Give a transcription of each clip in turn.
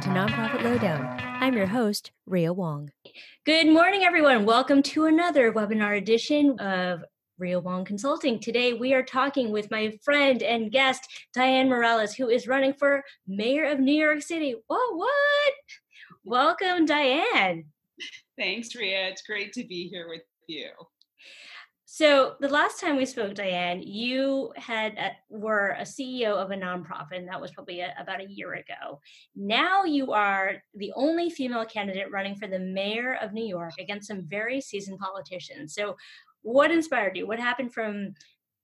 Welcome to Nonprofit Lowdown. I'm your host, Ria Wong. Good morning, everyone. Welcome to another webinar edition of Ria Wong Consulting. Today, we are talking with my friend and guest, Dianne Morales, who is running for mayor of New York City. Whoa, what? Welcome, Dianne. Thanks, Ria. It's great to be here with you. So the last time we spoke, Dianne, you had uh, were a CEO of a nonprofit, and that was probably a, about a year ago. Now you are the only female candidate running for the mayor of New York against some very seasoned politicians. So, what inspired you? What happened from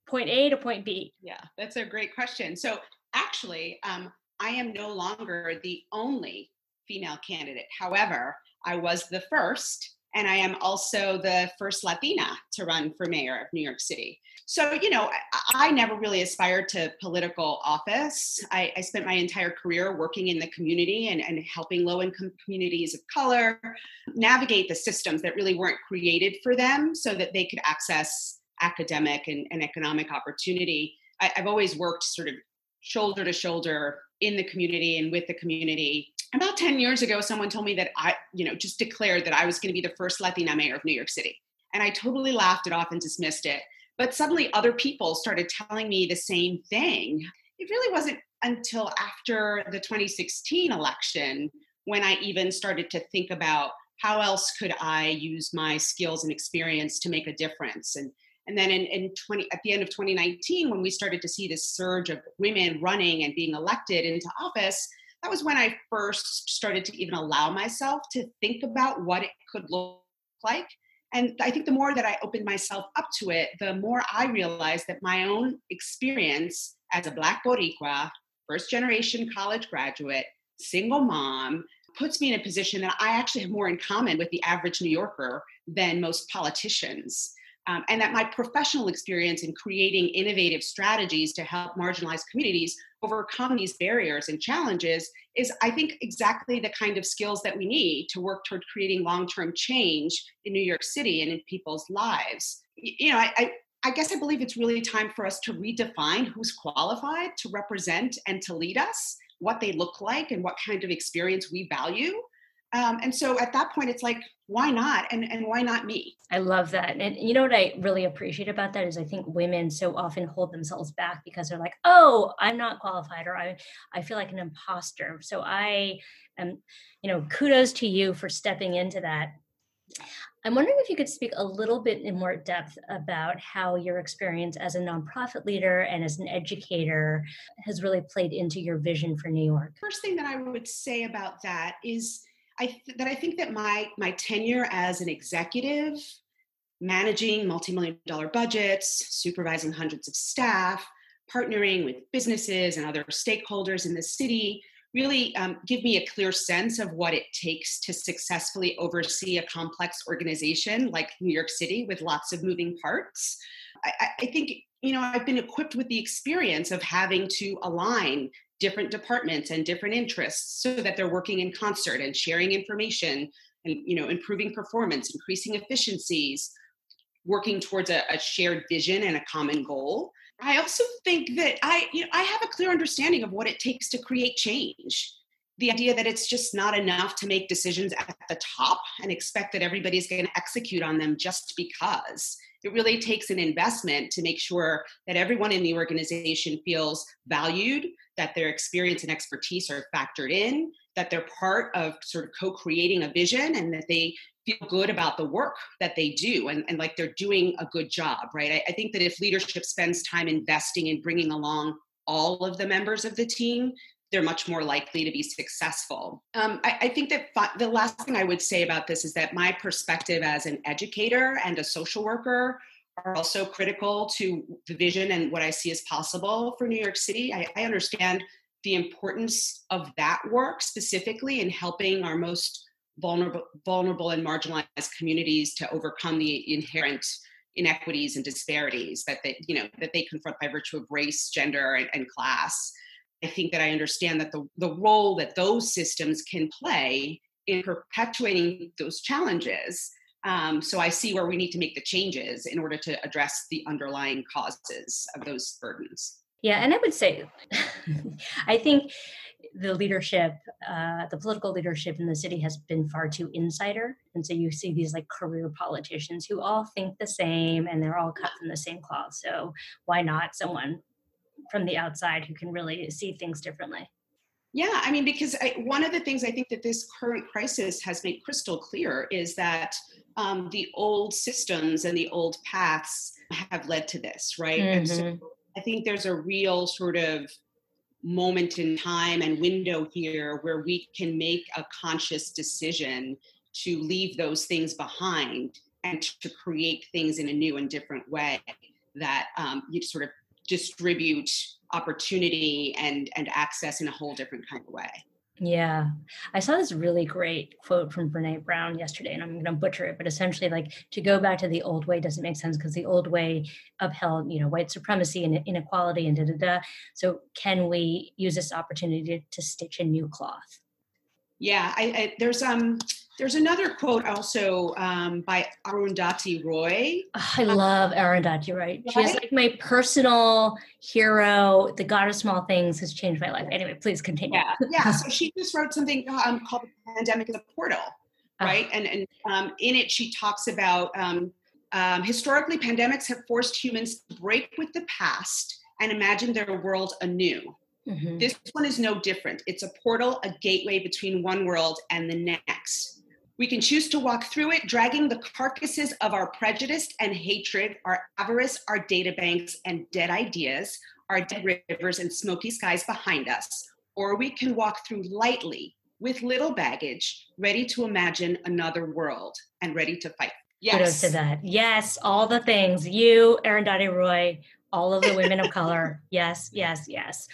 point A to point B? Yeah, that's a great question. So, actually, um, I am no longer the only female candidate. However, I was the first and I am also the first Latina to run for mayor of New York City. So, you know, I, I never really aspired to political office. I, I, spent my entire career working in the community and, and helping low income communities of color navigate the systems that really weren't created for them so that they could access academic and, and economic opportunity. I, I've always worked sort of shoulder to shoulder in the community and with the community about 10 years ago someone told me that i you know just declared that i was going to be the first latina mayor of new york city and i totally laughed it off and dismissed it. But suddenly other people started telling me the same thing. It really wasn't until after the 2016 election when i even started to think about how else could i use my skills and experience to make a difference. And and then in, in 20 at the end of 2019 when we started to see this surge of women running and being elected into office that was when I first started to even allow myself to think about what it could look like. And I think the more that I opened myself up to it, the more I realized that my own experience as a Black Boricua, first generation college graduate, single mom, puts me in a position that I actually have more in common with the average New Yorker than most politicians um, and that my professional experience in creating innovative strategies to help marginalized communities overcome these barriers and challenges is i think exactly the kind of skills that we need to work toward creating long-term change in new york city and in people's lives you know I, I I guess I believe it's really time for us to redefine who's qualified to represent and to lead us, what they look like, and what kind of experience we value. Um, and so at that point, it's like, why not? And, and why not me? I love that. And you know what I really appreciate about that is I think women so often hold themselves back because they're like, oh, I'm not qualified or I, I feel like an imposter. So I am, you know, kudos to you for stepping into that. I'm wondering if you could speak a little bit in more depth about how your experience as a nonprofit leader and as an educator has really played into your vision for New York. First thing that I would say about that is I th- that I think that my my tenure as an executive, managing multi-million dollar budgets, supervising hundreds of staff, partnering with businesses and other stakeholders in the city, really um, give me a clear sense of what it takes to successfully oversee a complex organization like New York City with lots of moving parts. I, I think you know I've been equipped with the experience of having to align different departments and different interests so that they're working in concert and sharing information and you know improving performance increasing efficiencies working towards a, a shared vision and a common goal. I also think that i you know i have a clear understanding of what it takes to create change. The idea that it's just not enough to make decisions at the top and expect that everybody's going to execute on them just because it really takes an investment to make sure that everyone in the organization feels valued, that their experience and expertise are factored in, that they're part of sort of co creating a vision, and that they feel good about the work that they do and, and like they're doing a good job, right? I, I think that if leadership spends time investing in bringing along all of the members of the team, they're much more likely to be successful. Um, I, I, think that fi- the last thing I would say about this is that my perspective as an educator and a social worker are also critical to the vision and what I see as possible for New York City. I, I understand the importance of that work specifically in helping our most vulnerable, vulnerable and marginalized communities to overcome the inherent inequities and disparities that they, you know, that they confront by virtue of race, gender, and, and class. I think that I understand that the, the role that those systems can play in perpetuating those challenges. Um, so I see where we need to make the changes in order to address the underlying causes of those burdens. Yeah, and I would say, I think the leadership, uh, the political leadership in the city has been far too insider. And so you see these like career politicians who all think the same and they're all cut from the same cloth. So why not someone from the outside who can really see things differently? Yeah, I mean, because I, one of the things I think that this current crisis has made crystal clear is that um, the old systems and the old paths have led to this, right? Mm-hmm. And so mm-hmm. I think there's a real sort of moment in time and window here where we can make a conscious decision to leave those things behind and to create things in a new and different way that um, you sort of distribute opportunity and and access in a whole different kind of way yeah. I saw this really great quote from Brene Brown yesterday, and I'm going to butcher it, but essentially, like, to go back to the old way doesn't make sense because the old way upheld, you know, white supremacy and inequality and da da da. So, can we use this opportunity to, to stitch a new cloth? Yeah, I, I, there's um there's another quote also um, by Arundhati Roy. Oh, I love Arundhati Roy. She's like my personal hero. The God of Small Things has changed my life. Anyway, please continue. Yeah, yeah. so she just wrote something um, called "The Pandemic is a Portal," right? And and um, in it she talks about um, um, historically pandemics have forced humans to break with the past and imagine their world anew. Mm-hmm. This one is no different. It's a portal, a gateway between one world and the next. We can choose to walk through it, dragging the carcasses of our prejudice and hatred, our avarice, our data banks, and dead ideas, our dead rivers and smoky skies behind us. Or we can walk through lightly with little baggage, ready to imagine another world and ready to fight. Yes. Kudos to that. Yes, all the things. You, Erin Arundhati Roy, all of the women of color. Yes, yes, yes.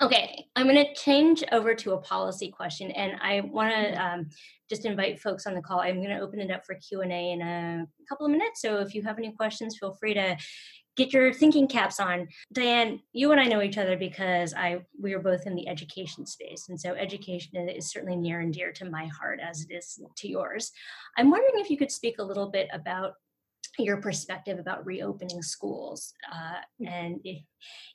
Okay, I'm going to change over to a policy question, and I want to um, just invite folks on the call. I'm going to open it up for Q and A in a couple of minutes. So if you have any questions, feel free to get your thinking caps on. Dianne, you and I know each other because I we are both in the education space, and so education is certainly near and dear to my heart as it is to yours. I'm wondering if you could speak a little bit about your perspective about reopening schools uh, mm. and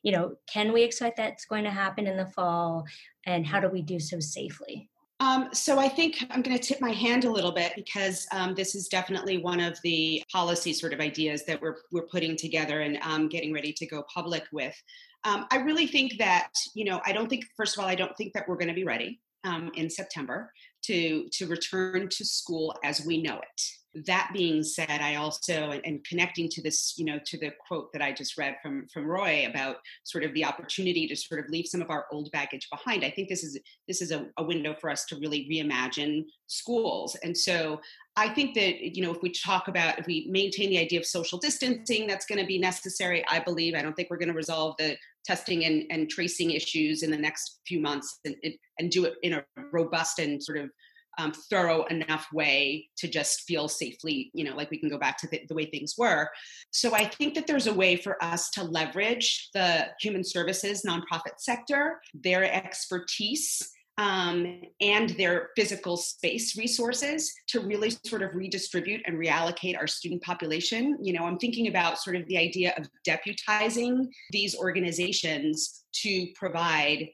you know can we expect that's going to happen in the fall and how do we do so safely um, so I think I'm going to tip my hand a little bit because um, this is definitely one of the policy sort of ideas that we're we're putting together and um, getting ready to go public with. Um, I really think that you know I don't think first of all I don't think that we're going to be ready um, in September to to return to school as we know it. That being said i also and connecting to this you know to the quote that i just read from from roy about sort of the opportunity to sort of leave some of our old baggage behind i think this is this is a, a window for us to really reimagine schools. And so i think that you know if we talk about if we maintain the idea of social distancing that's going to be necessary i believe i don't think we're going to resolve the testing and, and tracing issues in the next few months and, and do it in a robust and sort of um, thorough enough way to just feel safely, you know, like we can go back to the, the, way things were. So I think that there's a way for us to leverage the human services nonprofit sector, their expertise. Um, and their physical space resources to really sort of redistribute and reallocate our student population. You know, I'm thinking about sort of the idea of deputizing these organizations to provide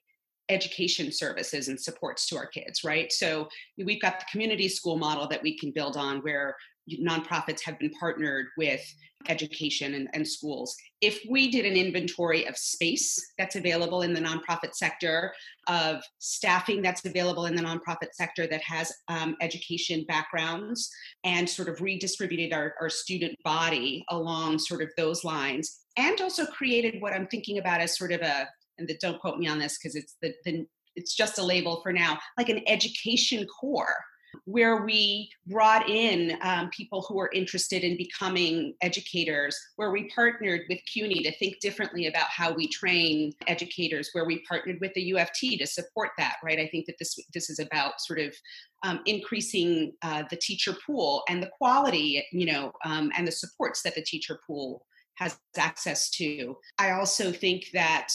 education services and supports to our kids, right? So we've got the community school model that we can build on where nonprofits have been partnered with education and, and, schools. If we did an inventory of space that's available in the nonprofit sector, of staffing that's available in the nonprofit sector that has um, education backgrounds, and sort of redistributed our, our student body along sort of those lines, and also created what I'm thinking about as sort of a and the, don't quote me on this because it's the, the it's just a label for now, like an education corps where we brought in um, people who were interested in becoming educators, where we partnered with CUNY to think differently about how we train educators, where we partnered with the UFT to support that, right? I think that this this is about sort of um, increasing uh, the teacher pool and the quality, you know, um, and the supports that the teacher pool has access to. I also think that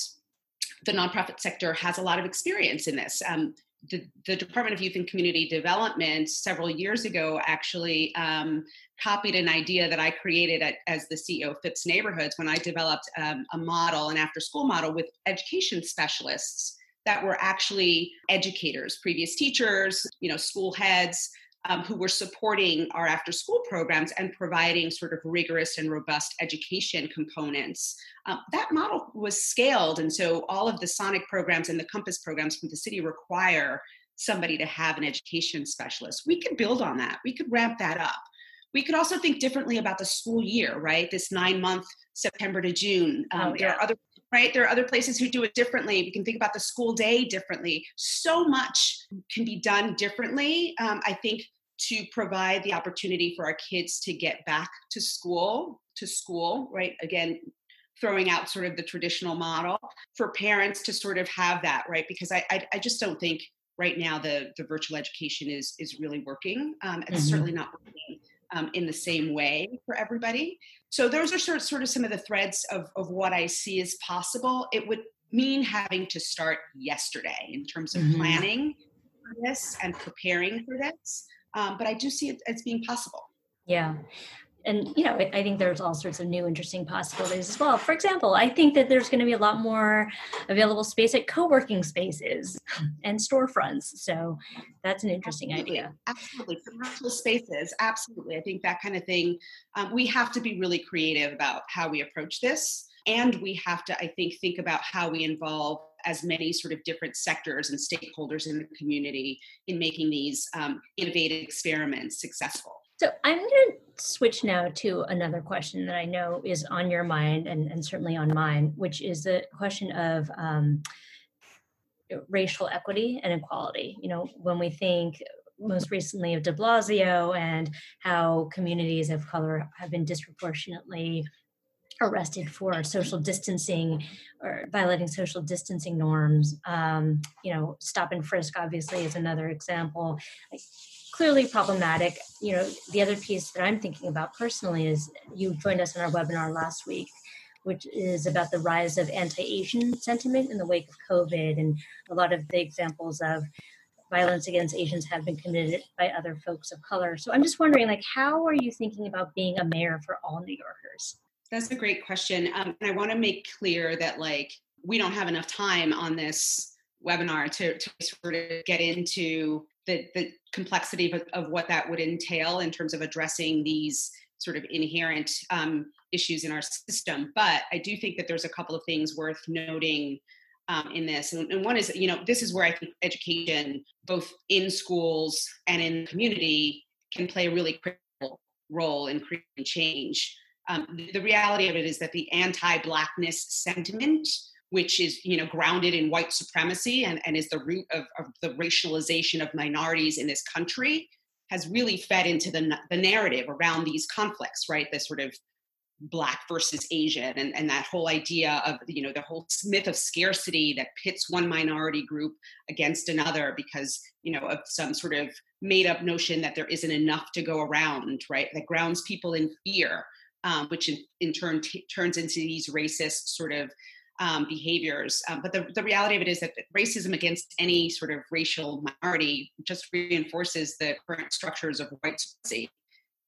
the nonprofit sector has a lot of experience in this. Um, the, the, Department of Youth and Community Development several years ago actually um, copied an idea that I created at, as the CEO of Phipps Neighborhoods when I developed um, a model, an after school model with education specialists that were actually educators, previous teachers, you know, school heads. Um, who were supporting our after school programs and providing sort of rigorous and robust education components. Um, that model was scaled. And so all of the SONYC programs and the Compass programs from the city require somebody to have an education specialist. We could build on that, we could ramp that up. We could also think differently about the school year, right? This nine month September to June. Um, oh, yeah. There are other right? There are other places who do it differently. We can think about the school day differently. So much can be done differently. Um, I think to provide the opportunity for our kids to get back to school, to school, right? Again, throwing out sort of the traditional model for parents to sort of have that, right? Because I, I, I just don't think right now the the virtual education is is really working. Um, it's mm-hmm. certainly not working um, in the same way for everybody. So those are sort of, sort of some of the threads of, of what I see as possible. It would mean having to start yesterday in terms of mm-hmm. planning for this and preparing for this. Um, but I do see it as being possible. Yeah. And you know i think there's all sorts of new interesting possibilities as well. For example i think that there's going to be a lot more available space at co-working spaces and storefronts. So that's an interesting absolutely. idea. Absolutely. Commercial spaces. Absolutely. I think that kind of thing um, we have to be really creative about how we approach this. And we have to i think think about how we involve as many sort of different sectors and stakeholders in the community in making these um, innovative experiments successful so I'm going to switch now to another question that I know is on your mind and, and certainly on mine, which is the question of um, racial equity and equality. You know, when we think most recently of de Blasio and how communities of color have been disproportionately arrested for social distancing or violating social distancing norms. Um, you know, stop and frisk obviously is another example. Like, clearly problematic. You know, the other piece that I'm thinking about personally is you joined us in our webinar last week, which is about the rise of anti-Asian sentiment in the wake of COVID, and a lot of the examples of violence against Asians have been committed by other folks of color. So I'm just wondering, like, how are you thinking about being a mayor for all New Yorkers? That's a great question, um, and I want to make clear that like we don't have enough time on this webinar to, to sort of get into the, the complexity of, of what that would entail in terms of addressing these sort of inherent um, issues in our system. But I do think that there's a couple of things worth noting um, in this. And, and, one is, you know, this is where I think education, both in schools and in the community, can play a really critical role in creating change. Um, the, reality of it is that the anti-blackness sentiment which is you know grounded in white supremacy and, and is the root of, of the racialization of minorities in this country has really fed into the, the narrative around these conflicts right? The sort of black versus asian and, and that whole idea of you know the whole myth of scarcity that pits one minority group against another because you know of some sort of made up notion that there isn't enough to go around right? That grounds people in fear um, which in, in turn t- turns into these racist sort of um, behaviors. Um, but the, the reality of it is that racism against any sort of racial minority just reinforces the current structures of white supremacy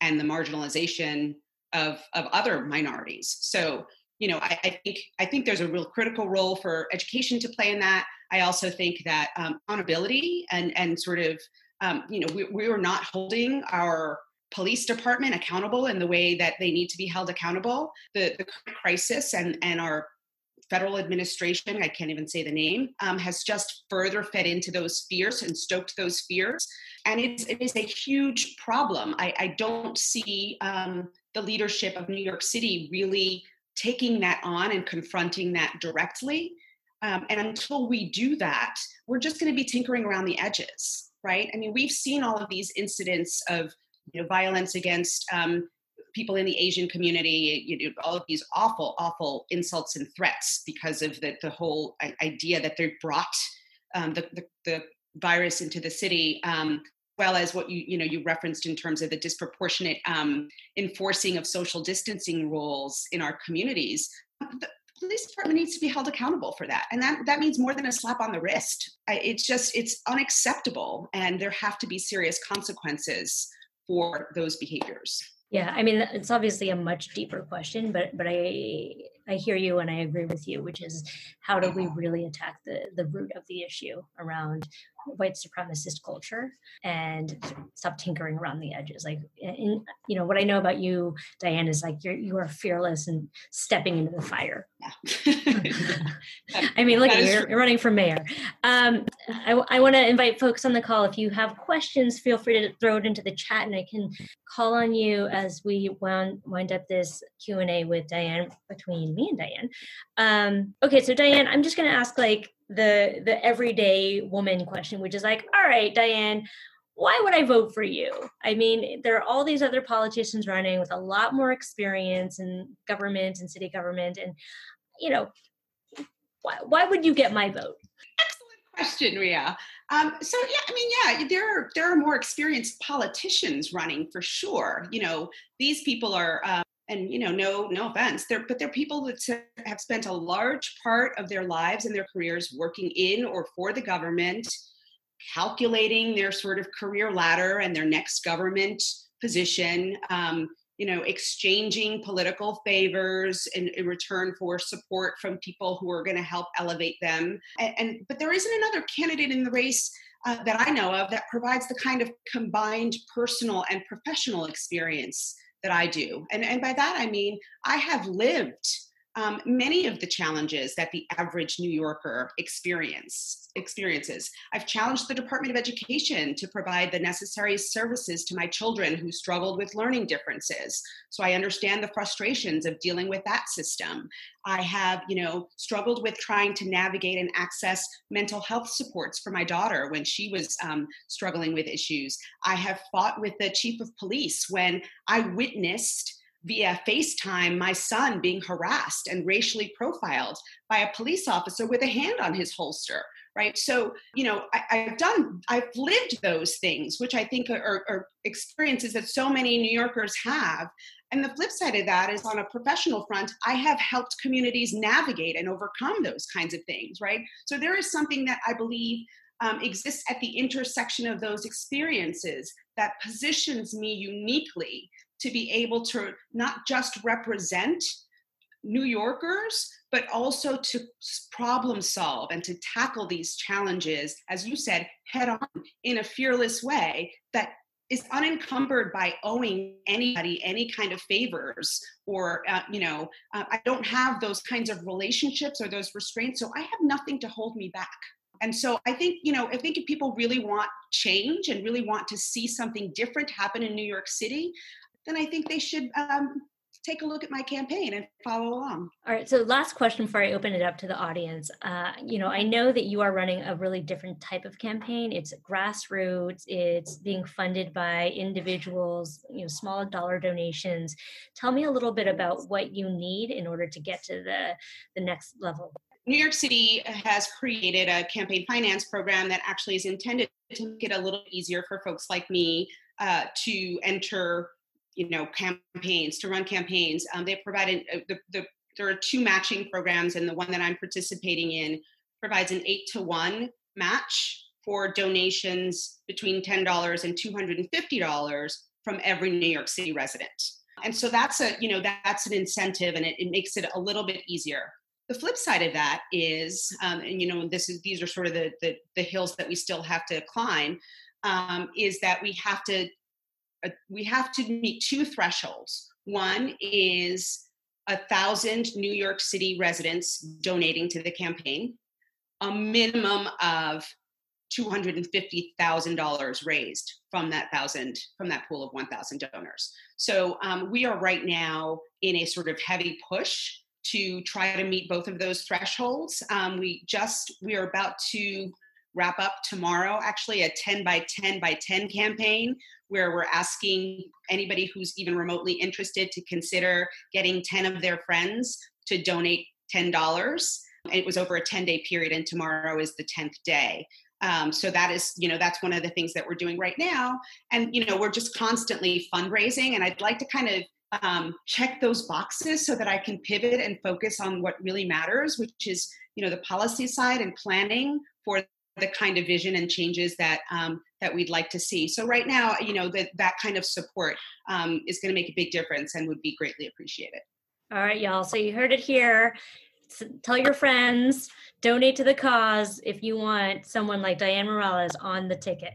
and the marginalization of, of other minorities. So, you know, I, I think I think there's a real critical role for education to play in that. I also think that um, accountability and and sort of um, you know we, we are not holding our police department accountable in the way that they need to be held accountable. The, the crisis and, and our federal administration, I can't even say the name, um, has just further fed into those fears and stoked those fears. And it's, it is a huge problem. I, I don't see um, the leadership of New York City really taking that on and confronting that directly. Um, and until we do that, we're just going to be tinkering around the edges, right? I mean, we've seen all of these incidents of you know, violence against um, people in the Asian community, you know, all of these awful, awful insults and threats because of the, the whole idea that they brought um, the, the, the, virus into the city, um, well as what you you know you referenced in terms of the disproportionate um, enforcing of social distancing rules in our communities. The police department needs to be held accountable for that and that that means more than a slap on the wrist it's just it's unacceptable and there have to be serious consequences for those behaviors. Yeah i mean it's obviously a much deeper question but but i I hear you and I agree with you, which is how do we really attack the the root of the issue around white supremacist culture and stop tinkering around the edges like in, you know what i know about you dianne is like you're you are fearless and stepping into the fire. Yeah. i mean look you're, you're, running for mayor. Um, i, I want to invite folks on the call if you have questions feel free to throw it into the chat and i can call on you as we wind, wind up this q&a with dianne between me and dianne. Um, okay so dianne i'm just going to ask like the the everyday woman question which is like all right dianne why would i vote for you? I mean there are all these other politicians running with a lot more experience in government and city government and you know why, why would you get my vote? Excellent question ria um, so yeah i mean yeah there are there are more experienced politicians running for sure. You know these people are um, and you know no no offense but they're people that have spent a large part of their lives and their careers working in or for the government calculating their sort of career ladder and their next government position um, you know exchanging political favors in, in, return for support from people who are going to help elevate them. And, and, but there isn't another candidate in the race uh, that i know of that provides the kind of combined personal and professional experience that I do. And, and by that, I mean, I have lived um, many of the challenges that the average New Yorker experience experiences. I've challenged the Department of Education to provide the necessary services to my children who struggled with learning differences. So I understand the frustrations of dealing with that system. I have, you know, struggled with trying to navigate and access mental health supports for my daughter when she was um, struggling with issues. I have fought with the chief of police when I witnessed via FaceTime my son being harassed and racially profiled by a police officer with a hand on his holster right? So you know I, have done i've lived those things which i think are, are, experiences that so many new yorkers have. And the flip side of that is on a professional front i have helped communities navigate and overcome those kinds of things right? So there is something that i believe um, exists at the intersection of those experiences that positions me uniquely to be able to not just represent New Yorkers, but also to problem solve and to tackle these challenges, as you said, head on in a fearless way that is unencumbered by owing anybody any kind of favors or uh, you know uh, i don't have those kinds of relationships or those restraints so i have nothing to hold me back. And so i think you know i think if people really want change and really want to see something different happen in new york city then I think they should um, take a look at my campaign and follow along. All right. So, last question before I open it up to the audience. Uh, you know, I know that you are running a really different type of campaign. It's grassroots. It's being funded by individuals. You know, small dollar donations. Tell me a little bit about what you need in order to get to the the next level. New York City has created a campaign finance program that actually is intended to make it a little easier for folks like me uh, to enter you know campaigns to run campaigns um, they provided uh, the, the, there are two matching programs and the one that i'm participating in provides an eight to one match for donations between $10 and $250 from every new york city resident. And so that's a you know that's an incentive and it, it makes it a little bit easier. The flip side of that is um, and you know this is these are sort of the, the, the hills that we still have to climb um, is that we have to we have to meet two thresholds. One is a thousand New York City residents donating to the campaign, a minimum of $250,000 raised from that thousand, from that pool of 1,000 donors. So um, we are right now in a sort of heavy push to try to meet both of those thresholds. Um, we just, we are about to wrap up tomorrow, actually, a 10 by 10 by 10 campaign where we're asking anybody who's even remotely interested to consider getting 10 of their friends to donate $10. It was over a 10 day period, and tomorrow is the 10th day. Um, so that is, you know, that's one of the things that we're doing right now. And, you know, we're just constantly fundraising. And I'd like to kind of um, check those boxes so that I can pivot and focus on what really matters, which is you know the policy side and planning for the kind of vision and changes that um, that we'd like to see. So right now, you know that that kind of support um, is going to make a big difference and would be greatly appreciated. All right, y'all. So you heard it here. tell your friends, donate to the cause if you want someone like Dianne Morales on the ticket.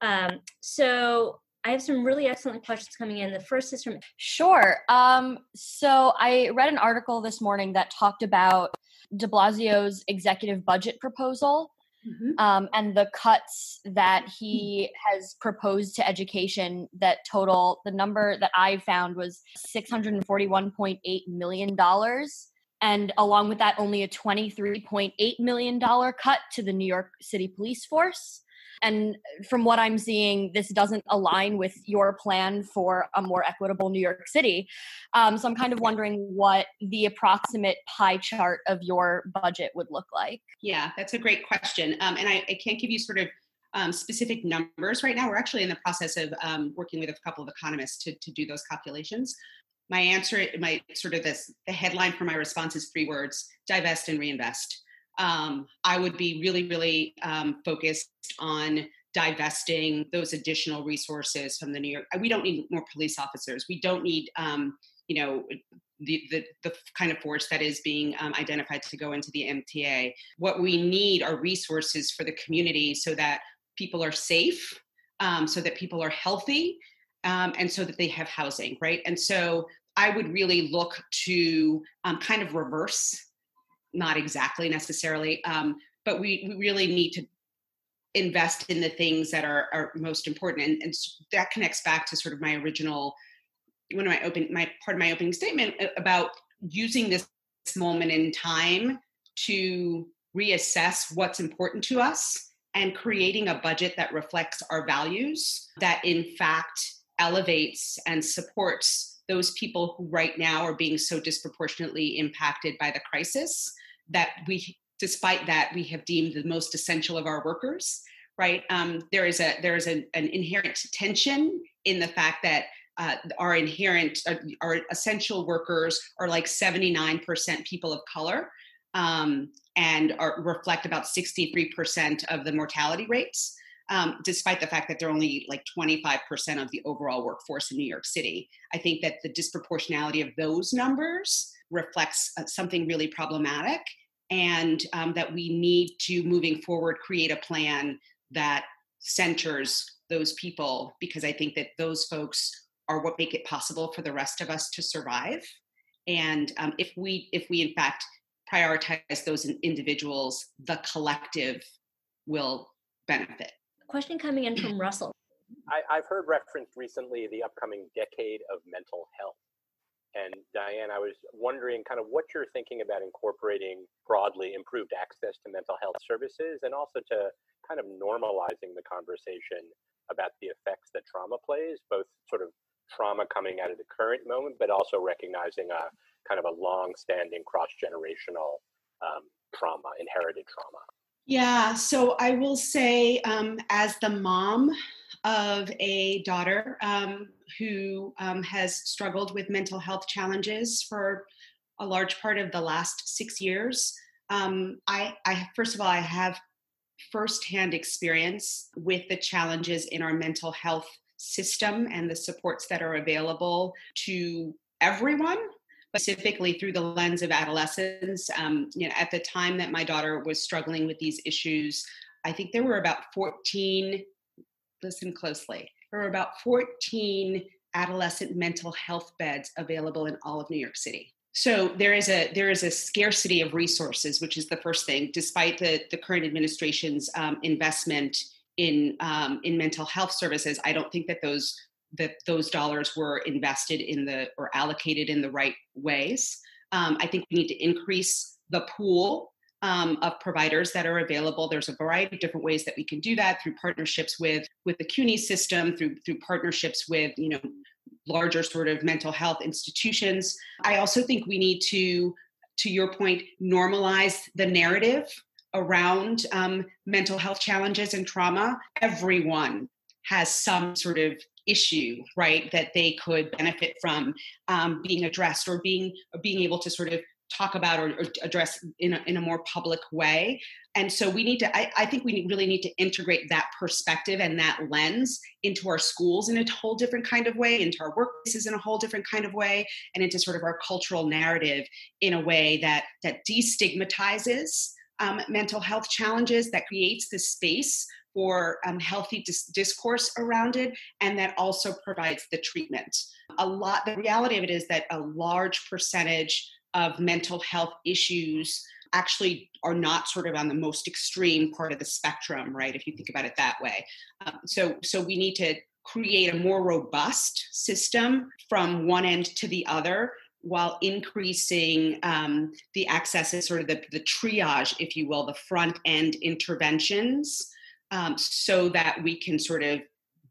Um, so I have some really excellent questions coming in. The first is from Sure. Um, so I read an article this morning that talked about de Blasio's executive budget proposal mm-hmm. um, and the cuts that he has proposed to education that total the number that I found was $641.8 million. And along with that, only a $23.8 million cut to the New York City police force. And from what I'm seeing, this doesn't align with your plan for a more equitable New York City. Um, so I'm kind of wondering what the approximate pie chart of your budget would look like. Yeah, that's a great question. Um, and I, I, can't give you sort of um, specific numbers right now. We're actually in the process of um, working with a couple of economists to, to do those calculations. My answer, my sort of this, the headline for my response is three words: divest and reinvest um, I would be really, really um, focused on divesting those additional resources from the New York. We don't need more police officers. We don't need, um, you know, the, the, the kind of force that is being um, identified to go into the MTA. What we need are resources for the community so that people are safe, um, so that people are healthy, um, and so that they have housing, right? And so I would really look to um, kind of reverse not exactly necessarily, um, but we, we really need to invest in the things that are, are most important. And, and that connects back to sort of my original, one of my open, my part of my opening statement about using this moment in time to reassess what's important to us and creating a budget that reflects our values that in fact elevates and supports those people who right now are being so disproportionately impacted by the crisis that we despite that we have deemed the most essential of our workers right? Um, there is a there is a, an inherent tension in the fact that uh, our inherent uh, our essential workers are like 79% people of color um, and are, reflect about 63% of the mortality rates um, despite the fact that they're only like 25% of the overall workforce in new york city. I think that the disproportionality of those numbers reflects uh, something really problematic and um, that we need to moving forward create a plan that centers those people because i think that those folks are what make it possible for the rest of us to survive. And um, if we if we in fact prioritize those individuals the collective will benefit. Question coming in from russell. I, have heard referenced recently the upcoming decade of mental health and Dianne, I was wondering kind of what you're thinking about incorporating broadly improved access to mental health services and also to kind of normalizing the conversation about the effects that trauma plays, both sort of trauma coming out of the current moment, but also recognizing a kind of a long standing cross generational um, trauma, inherited trauma. Yeah, so I will say, um, as the mom of a daughter um, who um, has struggled with mental health challenges for a large part of the last six years, um, I, I, first of all, I have firsthand experience with the challenges in our mental health system and the supports that are available to everyone specifically through the lens of adolescence. Um, you know, at the time that my daughter was struggling with these issues, I think there were about 14, listen closely, there are about 14 adolescent mental health beds available in all of New York City. So there is a there is a scarcity of resources, which is the first thing. Despite the the current administration's um, investment in um, in mental health services, I don't think that those that those dollars were invested in the or allocated in the right ways. Um, I think we need to increase the pool um, of providers that are available. There's a variety of different ways that we can do that through partnerships with with the CUNY system, through through partnerships with you know larger sort of mental health institutions. I also think we need to, to your point, normalize the narrative around um, mental health challenges and trauma. Everyone has some sort of issue right that they could benefit from um, being addressed or being or being able to sort of talk about or, or address in a, in a more public way. And so we need to I, I, think we really need to integrate that perspective and that lens into our schools in a whole different kind of way into our workplaces in a whole different kind of way and into sort of our cultural narrative in a way that that destigmatizes um, mental health challenges that creates the space for um, healthy dis- discourse around it and that also provides the treatment. A lot the reality of it is that a large percentage of mental health issues actually are not sort of on the most extreme part of the spectrum right if you think about it that way um, so so we need to create a more robust system from one end to the other while increasing um, the access and sort of the, the triage if you will the front end interventions um, so that we can sort of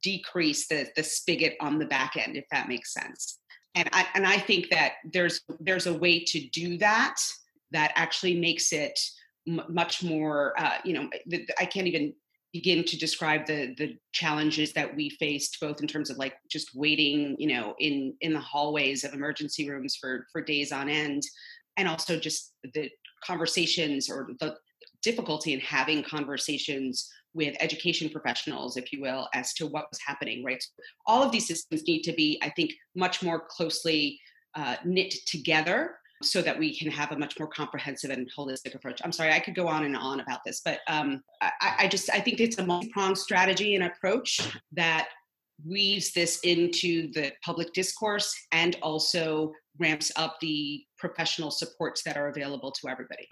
decrease the, the spigot on the back end, if that makes sense. And I, and I think that there's there's a way to do that that actually makes it m- much more. Uh, you know, I can't even begin to describe the the challenges that we faced both in terms of like just waiting you know in in the hallways of emergency rooms for for days on end and also just the conversations or the difficulty in having conversations with education professionals, if you will, as to what was happening, right? So all of these systems need to be, I think, much more closely uh, knit together so that we can have a much more comprehensive and holistic approach. I'm sorry, I could go on and on about this, but um, I, I just I think it's a multi-pronged strategy and approach that weaves this into the public discourse and also ramps up the professional supports that are available to everybody.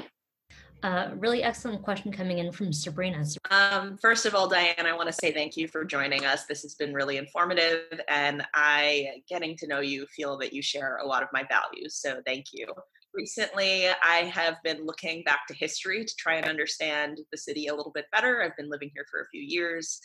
Uh, really excellent question coming in from Sabrina. Um, first of all, Dianne, I want to say thank you for joining us. This has been really informative, and I, getting to know you, feel that you share a lot of my values. So thank you. Recently, I have been looking back to history to try and understand the city a little bit better. I've been living here for a few years,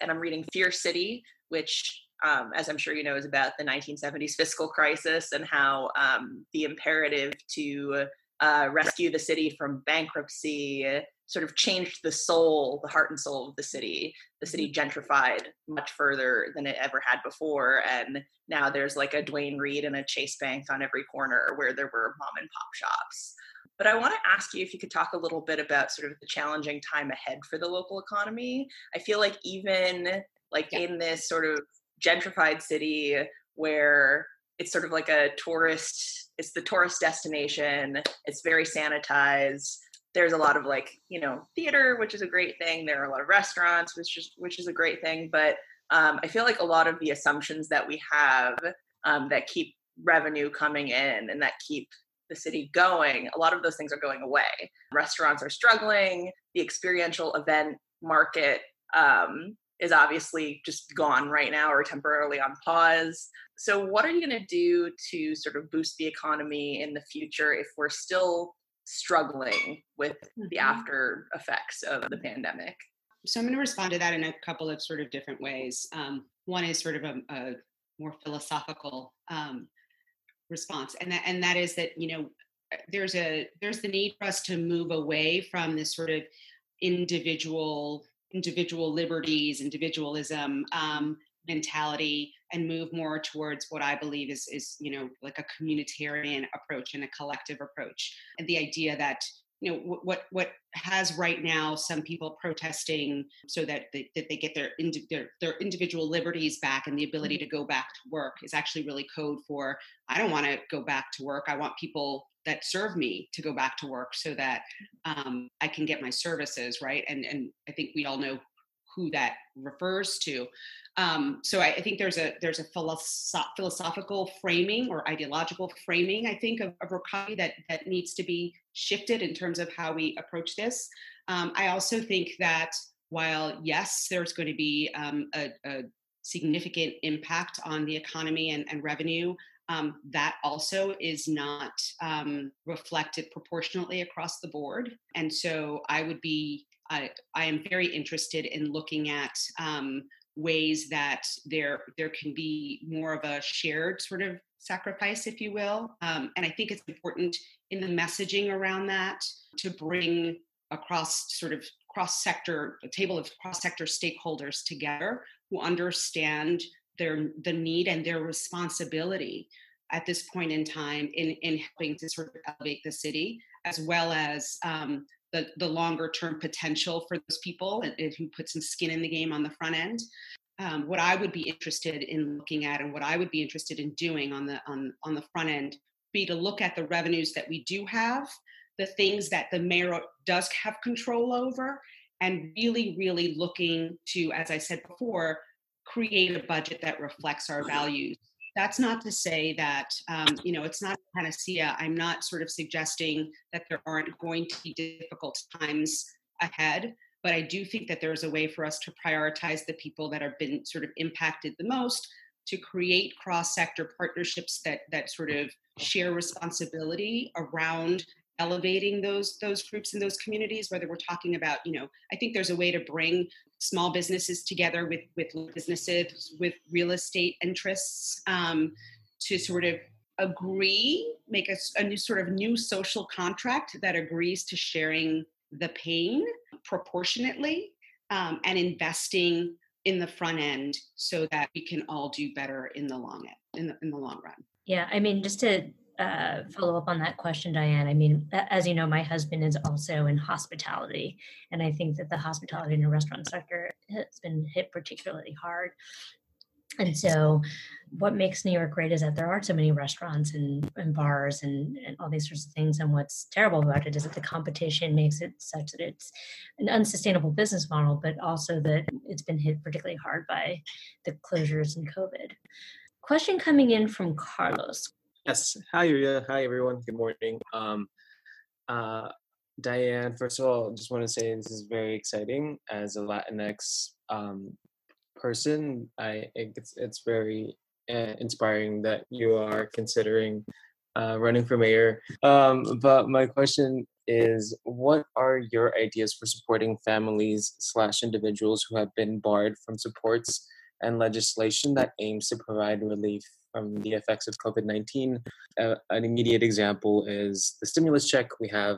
and I'm reading Fear City, which um, as I'm sure you know, is about the 1970s fiscal crisis and how um, the imperative to uh, rescue the city from bankruptcy, sort of changed the soul, the heart and soul of the city. The city mm-hmm. gentrified much further than it ever had before. And now there's like a Duane Reade and a Chase Bank on every corner where there were mom and pop shops. But I want to ask you if you could talk a little bit about sort of the challenging time ahead for the local economy. I feel like even like yeah. in this sort of gentrified city where it's sort of like a tourist it's the tourist destination it's very sanitized. There's a lot of like you know theater which is a great thing. There are a lot of restaurants which is which is a great thing. But um, i feel like a lot of the assumptions that we have um, that keep revenue coming in and that keep the city going a lot of those things are going away. Restaurants are struggling. The experiential event market um, is obviously just gone right now or temporarily on pause. So, what are you going to do to sort of boost the economy in the future if we're still struggling with the mm-hmm. after effects of the pandemic? So, I'm going to respond to that in a couple of sort of different ways. Um, one is sort of a, a more philosophical um, response, and that and that is that you know there's a there's the need for us to move away from this sort of individual individual liberties, individualism um, mentality, and move more towards what I believe is is you know like a communitarian approach and a collective approach, and the idea that you know what what has right now some people protesting so that they, that they get their, their their individual liberties back and the ability mm-hmm. to go back to work is actually really code for I don't want to go back to work. I want people that serve me to go back to work so that um, I can get my services right. And and I think we all know who that refers to. Um, so I, I, think there's a there's a philosoph- philosophical framing or ideological framing I think of, of that that needs to be shifted in terms of how we approach this. Um, I also think that while yes, there's going to be um, a, a, significant impact on the economy and, and revenue um, that also is not um, reflected proportionately across the board. And so I would be, I, am very interested in looking at um, ways that there there can be more of a shared sort of sacrifice, if you will. Um, and I think it's important in the messaging around that to bring across sort of cross sector, a table of cross sector stakeholders together who understand their the need and their responsibility at this point in time in in helping to sort of elevate the city as well as um, the the longer term potential for those people and, who put some skin in the game on the front end um, what I would be interested in looking at and what I would be interested in doing on the on on the front end be to look at the revenues that we do have, the things that the mayor does have control over, and really, really looking to, as I said before, create a budget that reflects our values. That's not to say that um, you know it's not a panacea. I'm not sort of suggesting that there aren't going to be difficult times ahead but I do think that there is a way for us to prioritize the people that have been sort of impacted the most to create cross-sector partnerships that that sort of share responsibility around elevating those those groups and those communities whether we're talking about you know i think there's a way to bring small businesses together with with businesses with real estate interests um, to sort of agree make a, a new sort of new social contract that agrees to sharing the pain proportionately um, and investing in the front end so that we can all do better in the long end, in the, in the long run. Yeah, I mean, just to uh, follow up on that question, Dianne. I mean, as you know, my husband is also in hospitality, and I think that the hospitality and restaurant sector has been hit particularly hard. And so, what makes New York great is that there are so many restaurants and, and bars and, and all these sorts of things. And what's terrible about it is that the competition makes it such that it's an unsustainable business model, but also that it's been hit particularly hard by the closures and COVID. Question coming in from Carlos. Yes. Hi, Yuria. Hi, everyone. Good morning. Um, uh, Dianne, first of all, I just want to say this is very exciting as a Latinx um, person. I it's it's very uh, inspiring that you are considering uh, running for mayor. Um, but my question is, what are your ideas for supporting families slash individuals who have been barred from supports and legislation that aims to provide relief from the effects of COVID nineteen? Uh, an immediate example is the stimulus check. We have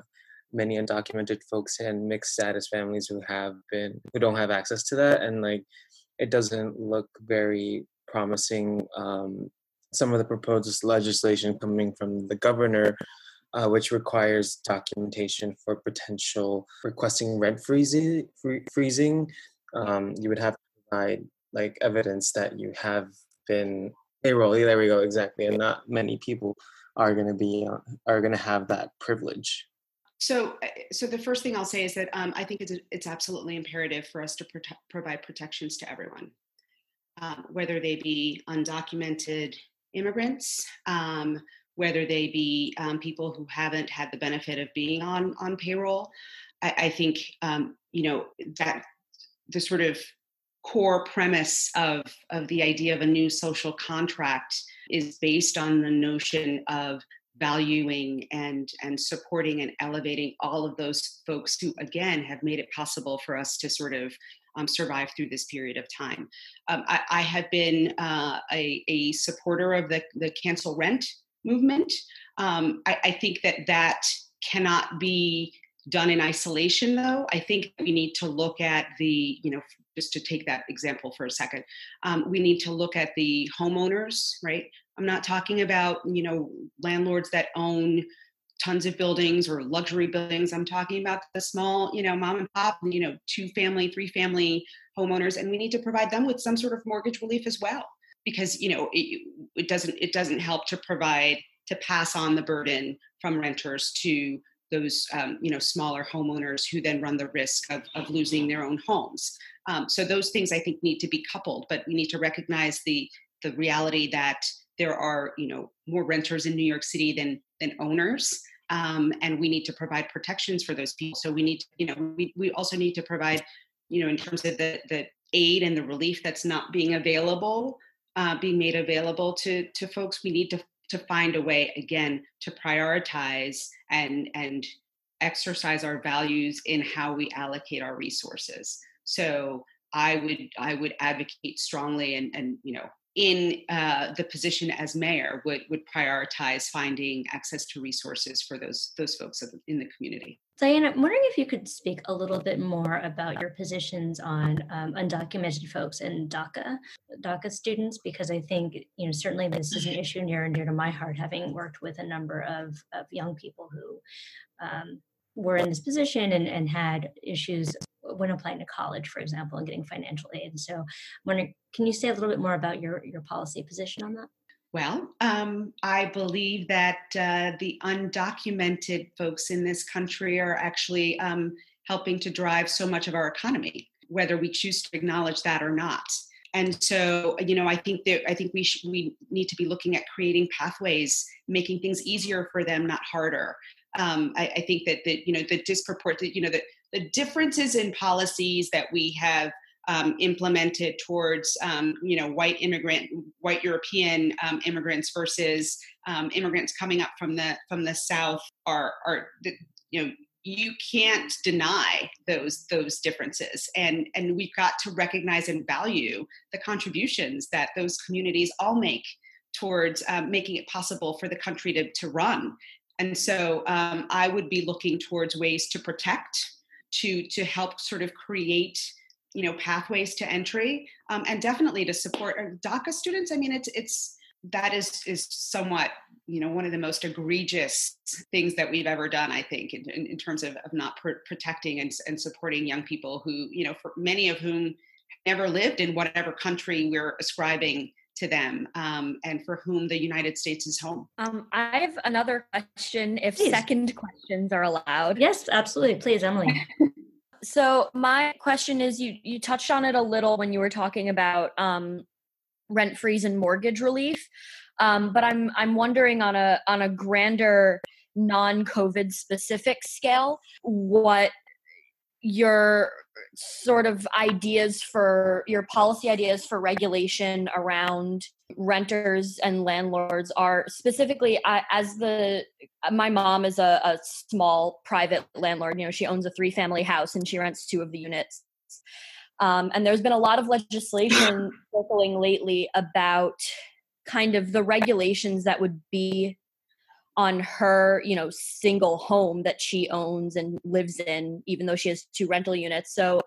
many undocumented folks and mixed status families who have been who don't have access to that and like it doesn't look very promising. Um, some of the proposed legislation coming from the governor, uh, which requires documentation for potential requesting rent freezing. freezing. Um, you would have to provide like evidence that you have been payroll. There we go, exactly. And not many people are going to be uh, are going to have that privilege. So, uh, so the first thing I'll say is that um, I think it's it's absolutely imperative for us to prote- provide protections to everyone, um, whether they be undocumented immigrants, um, whether they be um, people who haven't had the benefit of being on on payroll. I, I think um, you know that the sort of core premise of of the idea of a new social contract is based on the notion of valuing and and supporting and elevating all of those folks who again have made it possible for us to sort of um, survive through this period of time. Um, I, I, have been uh, a, a, supporter of the, the cancel rent movement. Um, I, I, think that that cannot be done in isolation, though. I think we need to look at the, you know, just to take that example for a second, um, we need to look at the homeowners, right? I'm not talking about, you know, landlords that own tons of buildings or luxury buildings. I'm talking about the small, you know, mom and pop, you know, two family, three family homeowners, and we need to provide them with some sort of mortgage relief as well, because you know it, it doesn't it doesn't help to provide to pass on the burden from renters to those um, you know smaller homeowners who then run the risk of, of losing their own homes. Um, so those things I think need to be coupled, but we need to recognize the the reality that there are you know more renters in new york city than than owners um, and we need to provide protections for those people so we need to, you know we, we also need to provide you know in terms of the the aid and the relief that's not being available uh, being made available to to folks we need to to find a way again to prioritize and and exercise our values in how we allocate our resources. So i would i would advocate strongly and and you know in uh, the position as mayor would would prioritize finding access to resources for those those folks in the community. Diana, I'm wondering if you could speak a little bit more about your positions on um, undocumented folks and DACA, DACA students, because I think you know certainly this is an issue near and dear to my heart, having worked with a number of of young people who um, were in this position and, and had issues when applying to college, for example, and getting financial aid. So, I'm wondering, can you say a little bit more about your your policy position on that? Well, um, I believe that uh, the undocumented folks in this country are actually um, helping to drive so much of our economy, whether we choose to acknowledge that or not. And so, you know, I think that I think we sh- we need to be looking at creating pathways, making things easier for them, not harder. Um, I, I, think that the you know the disproportionate you know the the differences in policies that we have um, implemented towards um, you know white immigrant white European um, immigrants versus um, immigrants coming up from the from the south are are you know you can't deny those those differences. And and we've got to recognize and value the contributions that those communities all make towards um, making it possible for the country to, to run. And so um, i would be looking towards ways to protect to to help sort of create you know pathways to entry um, and definitely to support uh, daca students. I mean it's it's that is is somewhat you know one of the most egregious things that we've ever done i think in, in, terms of, of not pr- protecting and, and supporting young people who you know for many of whom never lived in whatever country we're ascribing to them um, and for whom the united states is home. Um, i have another question if please. second questions are allowed. Yes absolutely. Please emily. So my question is you you touched on it a little when you were talking about um, rent freeze and mortgage relief. Um, but i'm i'm wondering on a on a grander non-covid specific scale what your sort of ideas for your policy ideas for regulation around renters and landlords are specifically uh, as the my mom is a, a small private landlord you know she owns a three family house and she rents two of the units. Um, and there's been a lot of legislation circling lately about kind of the regulations that would be on her you know single home that she owns and lives in even though she has two rental units. So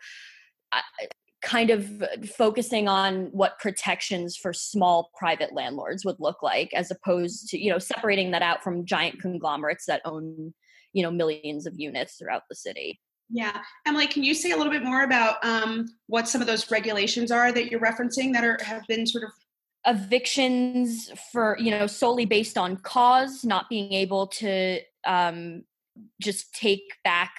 kind of focusing on what protections for small private landlords would look like as opposed to you know separating that out from giant conglomerates that own you know millions of units throughout the city. Yeah. Emily can you say a little bit more about um, what some of those regulations are that you're referencing that are have been sort of evictions for you know solely based on cause not being able to um just take back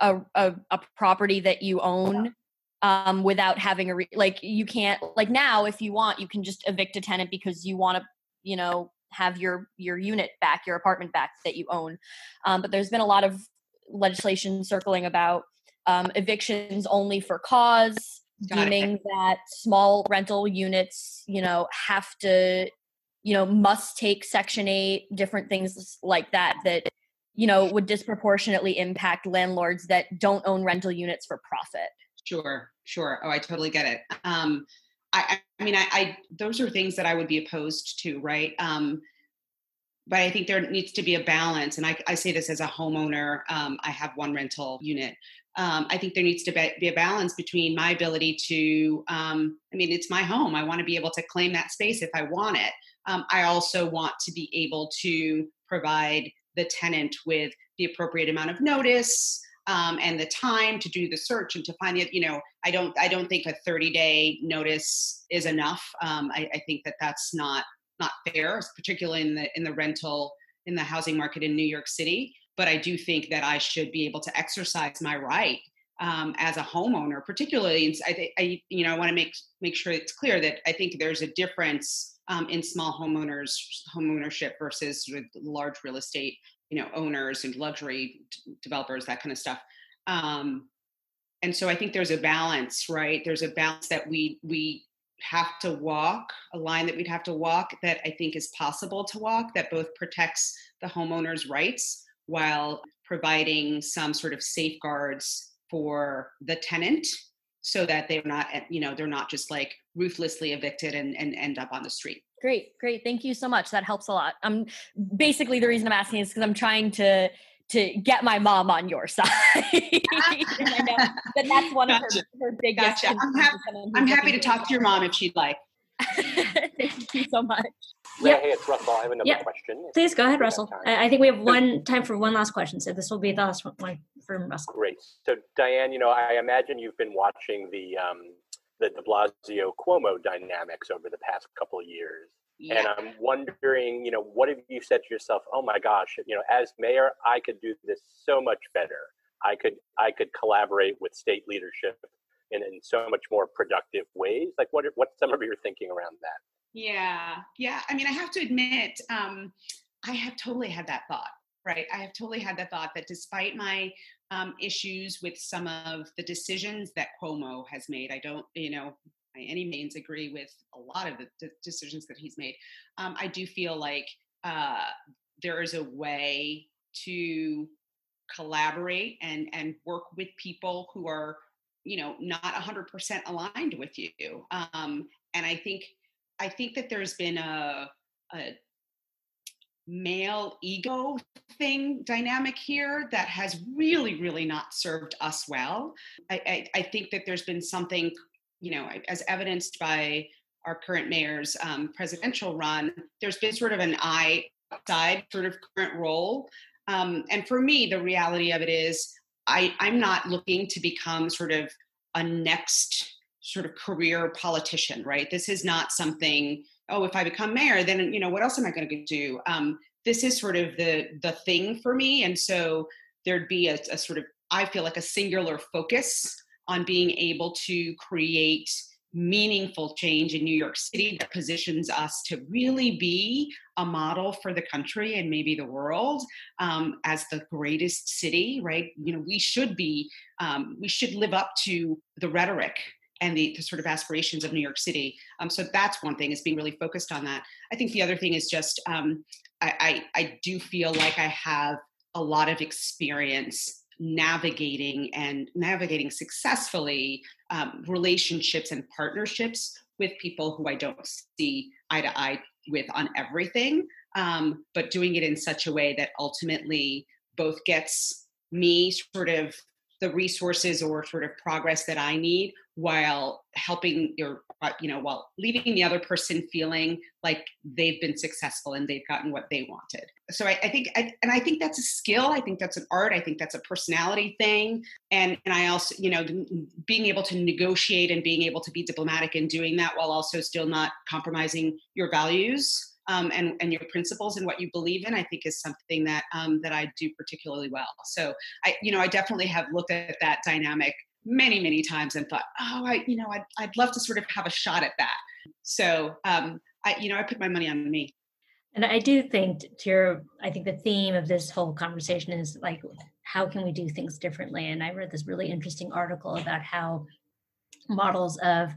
a, a, a property that you own um without having a re- like you can't like now if you want you can just evict a tenant because you want to you know have your your unit back your apartment back that you own. Um, but there's been a lot of legislation circling about um, evictions only for cause Got deeming it. that small rental units, you know, have to, you know, must take Section 8, different things like that, that, you know, would disproportionately impact landlords that don't own rental units for profit. Sure, sure. Oh, I totally get it. Um, I, I mean, I, I, those are things that I would be opposed to, right? Um, but I think there needs to be a balance. And I, I say this as a homeowner. Um, I have one rental unit um, I think there needs to be a balance between my ability to, um, I mean, it's my home. I want to be able to claim that space if I want it. Um, I also want to be able to provide the tenant with the appropriate amount of notice um, and the time to do the search and to find it. You know, I don't, I don't think a 30 day notice is enough. Um, I, I think that that's not not fair, particularly in the in the rental in the housing market in New York City but I do think that I should be able to exercise my right um, as a homeowner, particularly. I, I you know, I want to make make sure it's clear that I think there's a difference um, in small homeowners homeownership versus large real estate, you know, owners and luxury developers, that kind of stuff. Um, and so I think there's a balance, right? There's a balance that we we have to walk, a line that we'd have to walk that I think is possible to walk that both protects the homeowner's rights while providing some sort of safeguards for the tenant so that they're not eh, you know they're not just like ruthlessly evicted and, and end up on the street great great thank you so much that helps a lot i'm basically the reason i'm asking is because i'm trying to to get my mom on your side. I know that that's one gotcha. of her, her biggest. Gotcha. I'm, ha- I'm happy to talk to your mom if she'd like. Thank you so much. Yeah, hey, it's Russell. I have another yep. question. Please go ahead, Russell. I think we have one time for one last question, so this will be the last one from Russell. Great. So, Dianne, you know, I imagine you've been watching the um, the De Blasio Cuomo dynamics over the past couple of years. Yeah. And I'm wondering, you know, what have you said to yourself? Oh my gosh, you know, as mayor, I could do this so much better. I could I could collaborate with state leadership in, in so much more productive ways. Like, what what's some of your thinking around that? Yeah, yeah. I mean, I have to admit, um, I have totally had that thought. Right, I have totally had the thought that despite my um, issues with some of the decisions that Cuomo has made, I don't, you know, by any means agree with a lot of the decisions that he's made. Um, I do feel like uh, there is a way to collaborate and and work with people who are you know not 100% aligned with you um, and i think i think that there's been a, a male ego thing dynamic here that has really really not served us well. I, I, I think that there's been something you know as evidenced by our current mayor's um, presidential run there's been sort of an eye side sort of current role. Um, and for me the reality of it is I, i'm not looking to become sort of a next sort of career politician right this is not something oh, if I become mayor, then you know what else am I going to do? Um, this is sort of the the thing for me, and so there'd be a, a sort of I feel like a singular focus on being able to create meaningful change in New York City that positions us to really be a model for the country and maybe the world um, as the greatest city, right? You know, we should be, um, we should live up to the rhetoric and the, the, sort of aspirations of New York City. Um, so that's one thing is being really focused on that. I think the other thing is just um, I, I, I do feel like I have a lot of experience navigating and navigating successfully um, relationships and partnerships with people who I don't see eye to eye with on everything, um, but doing it in such a way that ultimately both gets me sort of the resources or sort of progress that I need while helping your uh, you know while leaving the other person feeling like they've been successful and they've gotten what they wanted. So i, I think I, and i think that's a skill. I think that's an art. I think that's a personality thing. And and i also you know being able to negotiate and being able to be diplomatic in doing that while also still not compromising your values um, and, and your principles and what you believe in, I think is something that um, that I do particularly well. So I, you know, I definitely have looked at that dynamic many, many times and thought, oh, I, you know, I'd, I'd love to sort of have a shot at that. So um, I, you know, I put my money on me. And I do think to your, I think the theme of this whole conversation is like, how can we do things differently? And I read this really interesting article about how models of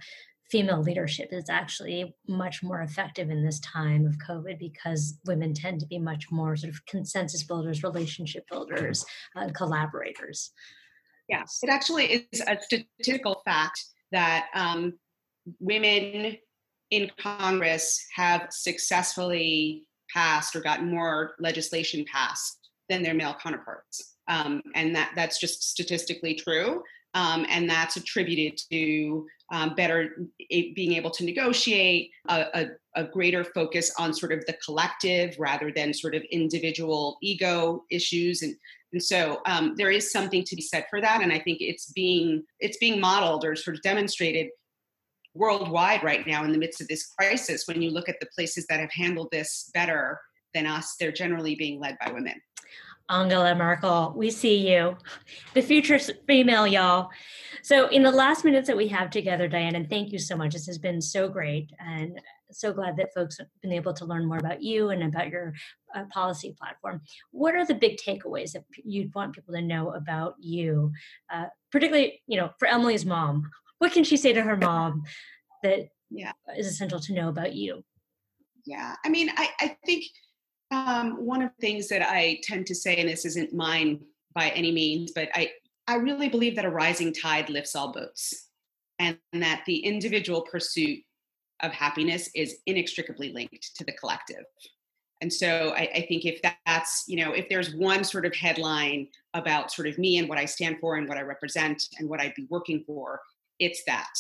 female leadership is actually much more effective in this time of COVID because women tend to be much more sort of consensus builders, relationship builders, uh, collaborators. Yes, it actually is a statistical fact that um, women in Congress have successfully passed or gotten more legislation passed than their male counterparts. Um, and that, that's just statistically true. Um, and that's attributed to um, better being able to negotiate, a, a, a, greater focus on sort of the collective rather than sort of individual ego issues, and and so um, there is something to be said for that. And I think it's being it's being modeled or sort of demonstrated worldwide right now in the midst of this crisis. When you look at the places that have handled this better than us, they're generally being led by women. Angela Merkel, we see you. The future's female, y'all. So, in the last minutes that we have together, Dianne, and thank you so much. This has been so great, and so glad that folks have been able to learn more about you and about your uh, policy platform. What are the big takeaways that you'd want people to know about you, uh, particularly, you know, for Emily's mom? What can she say to her mom that yeah. is essential to know about you? Yeah, I mean, I, I think um, one of the things that I tend to say, and this isn't mine by any means, but I, I really believe that a rising tide lifts all boats. and that the individual pursuit of happiness is inextricably linked to the collective. And so I, I, think if that's, you know, if there's one sort of headline about sort of me and what I stand for and what I represent and what I'd be working for, it's that.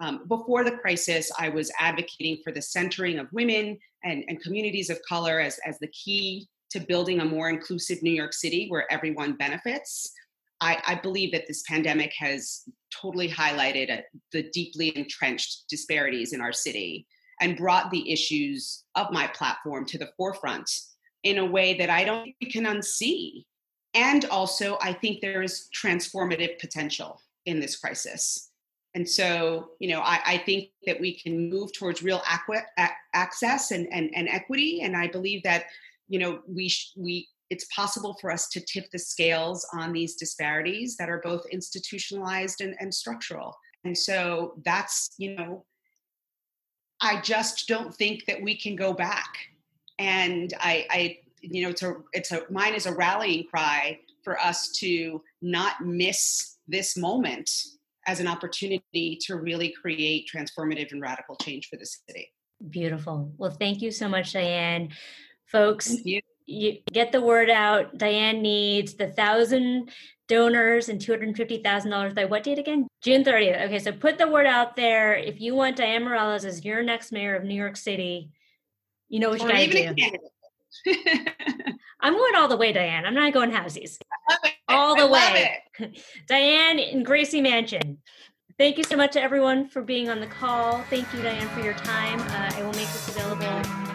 Um, before the crisis, I was advocating for the centering of women and, and communities of color as, as the key to building a more inclusive New York City where everyone benefits. I, I believe that this pandemic has totally highlighted uh, the deeply entrenched disparities in our city and brought the issues of my platform to the forefront in a way that I don't think we can unsee. And also, I think there is transformative potential in this crisis. And so, you know, I, I think that we can move towards real aqua, access and, and, and equity. And I believe that, you know, we, sh- we it's possible for us to tip the scales on these disparities that are both institutionalized and, and structural. And so that's, you know, I just don't think that we can go back. And I, I you know, it's a, it's a, mine is a rallying cry for us to not miss this moment as an opportunity to really create transformative and radical change for the city. Beautiful. Well, thank you so much, Dianne. Folks, you. you. get the word out. Dianne needs the thousand donors and $250,000 by what date again? June 30th. Okay, so put the word out there. If you want Dianne Morales as your next mayor of New York City, you know what you gotta do. I'm going all the way, Dianne. I'm not going halvesies. All the way. Dianne in Gracie Mansion. Thank you so much to everyone for being on the call. Thank you, Dianne, for your time. Uh, I will make this available